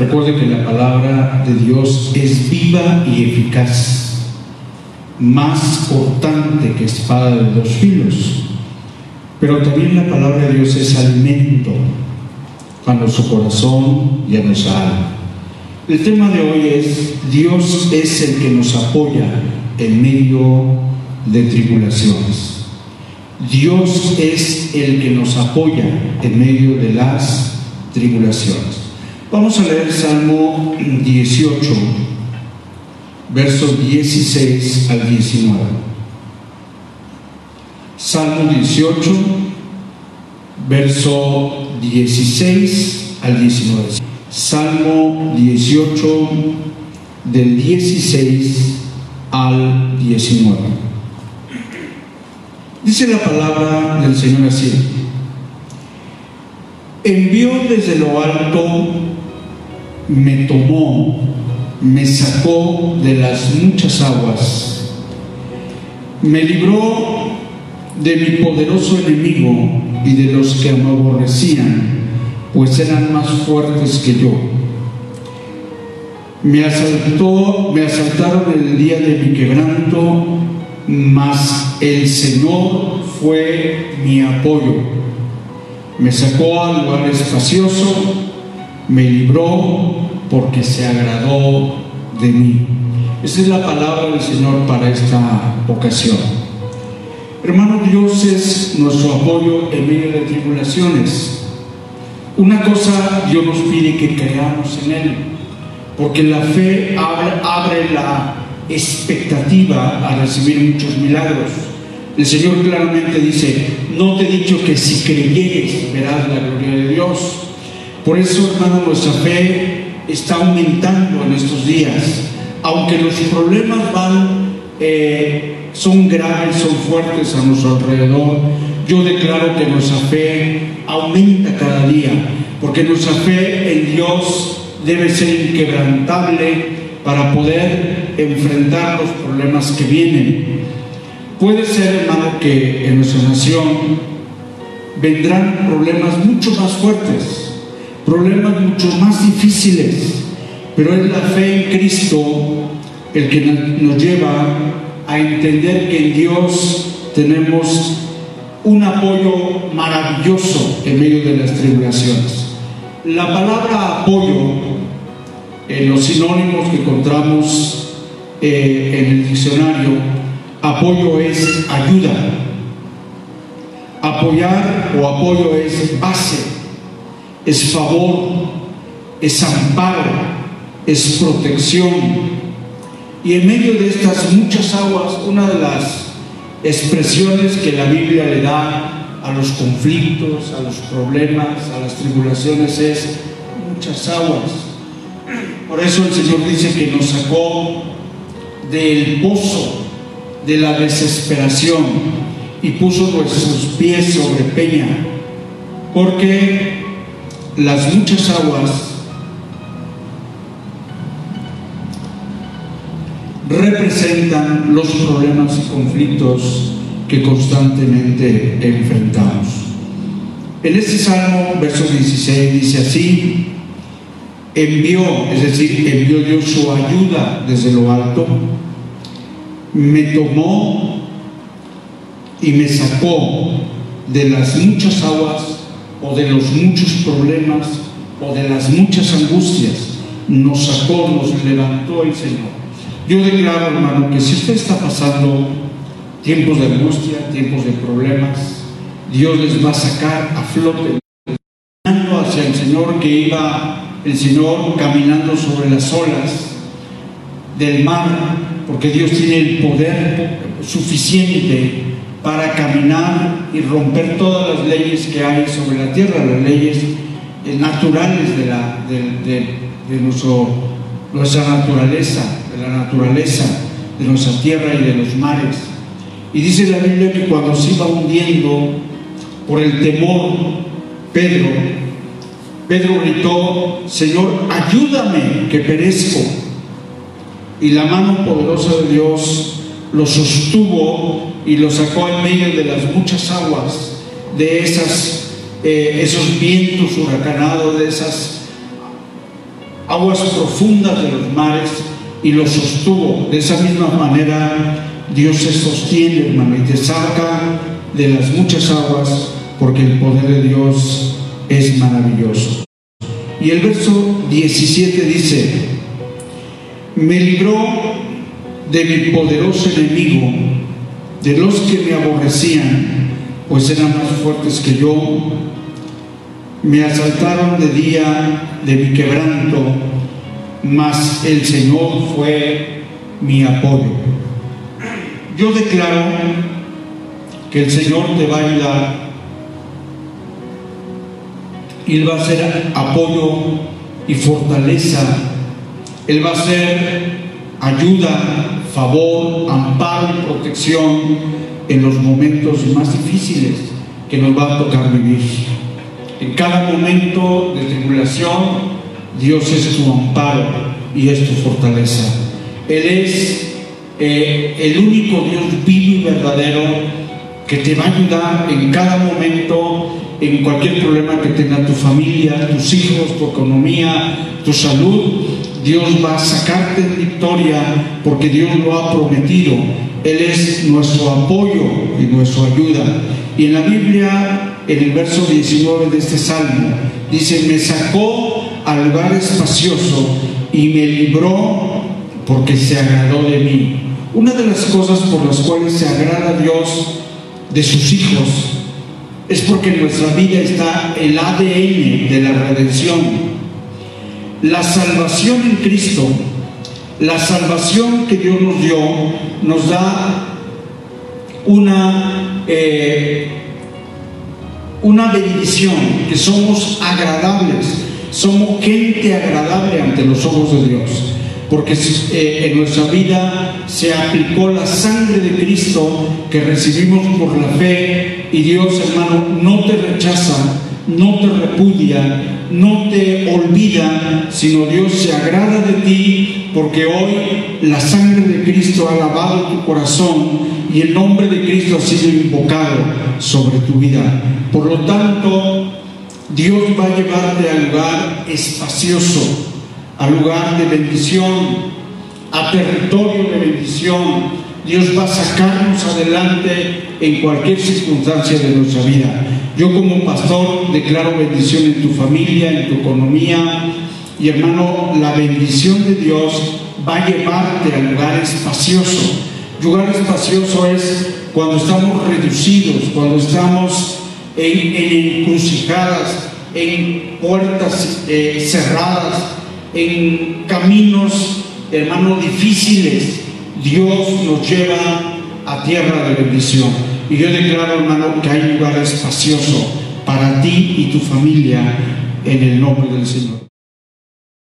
Recuerde que la palabra de Dios es viva y eficaz, más cortante que espada de dos filos. Pero también la palabra de Dios es alimento a nuestro corazón y a nuestra alma. El tema de hoy es Dios es el que nos apoya en medio de tribulaciones. Dios es el que nos apoya en medio de las tribulaciones. Vamos a leer Salmo 18, versos 16 al 19. Salmo 18, verso 16 al 19. Salmo 18, del 16 al 19. Dice la palabra del Señor así. Envió desde lo alto, me tomó, me sacó de las muchas aguas, me libró de mi poderoso enemigo y de los que me aborrecían, pues eran más fuertes que yo. Me asaltó, me asaltaron el día de mi quebranto, mas el Señor fue mi apoyo. Me sacó al lugar espacioso, me libró porque se agradó de mí. Esa es la palabra del Señor para esta ocasión. Hermano, Dios es nuestro apoyo en medio de tribulaciones. Una cosa Dios nos pide que creamos en Él, porque la fe abre, la expectativa a recibir muchos milagros. El Señor claramente dice, no te he dicho que si creyeres verás la gloria de Dios. Por eso, hermano, nuestra fe está aumentando en estos días. Aunque los problemas van, eh, son graves, son fuertes a nuestro alrededor, yo declaro que nuestra fe aumenta cada día, porque nuestra fe en Dios debe ser inquebrantable para poder enfrentar los problemas que vienen. Puede ser, hermano, que en nuestra nación vendrán problemas mucho más fuertes, problemas mucho más difíciles, pero es la fe en Cristo el que nos lleva a entender que en Dios tenemos un apoyo maravilloso en medio de las tribulaciones. La palabra apoyo, en los sinónimos que encontramos eh, en el diccionario, apoyo es ayuda. Apoyar o apoyo es base, es favor, es amparo, es protección. Y en medio de estas muchas aguas, una de las expresiones que la Biblia le da a los conflictos, a los problemas, a las tribulaciones es muchas aguas. Por eso el Señor dice que nos sacó del pozo de la desesperación y puso nuestros pies sobre peña, porque las muchas aguas representan los problemas y conflictos que constantemente enfrentamos. En este salmo, verso 16, dice así, envió, es decir, envió Dios su ayuda desde lo alto, me tomó y me sacó de las muchas aguas o de los muchos problemas o de las muchas angustias. Nos sacó, nos levantó el Señor. Yo declaro, hermano, que si usted está pasando tiempos de angustia, tiempos de problemas, Dios les va a sacar a flote, hacia el Señor que iba el Señor caminando sobre las olas del mar, porque Dios tiene el poder suficiente para caminar y romper todas las leyes que hay sobre la tierra, las leyes naturales de, la, de, nuestra naturaleza, de la naturaleza de nuestra tierra y de los mares. Y dice la Biblia que cuando se iba hundiendo por el temor, Pedro, Pedro gritó, Señor, ayúdame que perezco. Y la mano poderosa de Dios lo sostuvo y lo sacó en medio de las muchas aguas, de esas, eh, esos vientos huracanados, de esas aguas profundas de los mares y los sostuvo. De esa misma manera Dios se sostiene, hermano, y te saca de las muchas aguas porque el poder de Dios es maravilloso. Y el verso 17 dice, me libró de mi poderoso enemigo, de los que me aborrecían, pues eran más fuertes que yo, me asaltaron de día de mi quebranto, mas el Señor fue mi apoyo. Yo declaro que el Señor te va a ayudar y Él va a ser apoyo y fortaleza. Él va a ser ayuda, favor, amparo y protección en los momentos más difíciles que nos va a tocar vivir. En cada momento de tribulación, Dios es tu amparo y es tu fortaleza. Él es eh, el único Dios vivo y verdadero que te va a ayudar en cada momento, en cualquier problema que tenga tu familia, tus hijos, tu economía, tu salud. Dios va a sacarte en victoria porque Dios lo ha prometido. Él es nuestro apoyo y nuestra ayuda. Y en la Biblia, en el verso 19 de este salmo, dice, me sacó al lugar espacioso y me libró porque se agradó de mí. Una de las cosas por las cuales se agrada Dios de sus hijos es porque nuestra vida está el ADN de la redención. La salvación en Cristo, la salvación que Dios nos dio, nos da una, eh, una bendición, que somos agradables, somos gente agradable ante los ojos de Dios porque eh, en nuestra vida se aplicó la sangre de Cristo que recibimos por la fe y Dios hermano no te rechaza, no te repudia, no te olvida, sino Dios se agrada de ti porque hoy la sangre de Cristo ha lavado tu corazón y el nombre de Cristo ha sido invocado sobre tu vida. Por lo tanto, Dios va a llevarte al lugar espacioso a lugar de bendición, a territorio de bendición. Dios va a sacarnos adelante en cualquier circunstancia de nuestra vida. Yo como pastor declaro bendición en tu familia, en tu economía. Y hermano, la bendición de Dios va a llevarte al lugar espacioso. Lugar espacioso es cuando estamos reducidos, cuando estamos en, encrucijadas, en puertas eh, cerradas, en caminos, hermanos, difíciles, Dios nos lleva a tierra de bendición. Y yo declaro, hermano, que hay lugar espacioso para ti y tu familia en el nombre del Señor.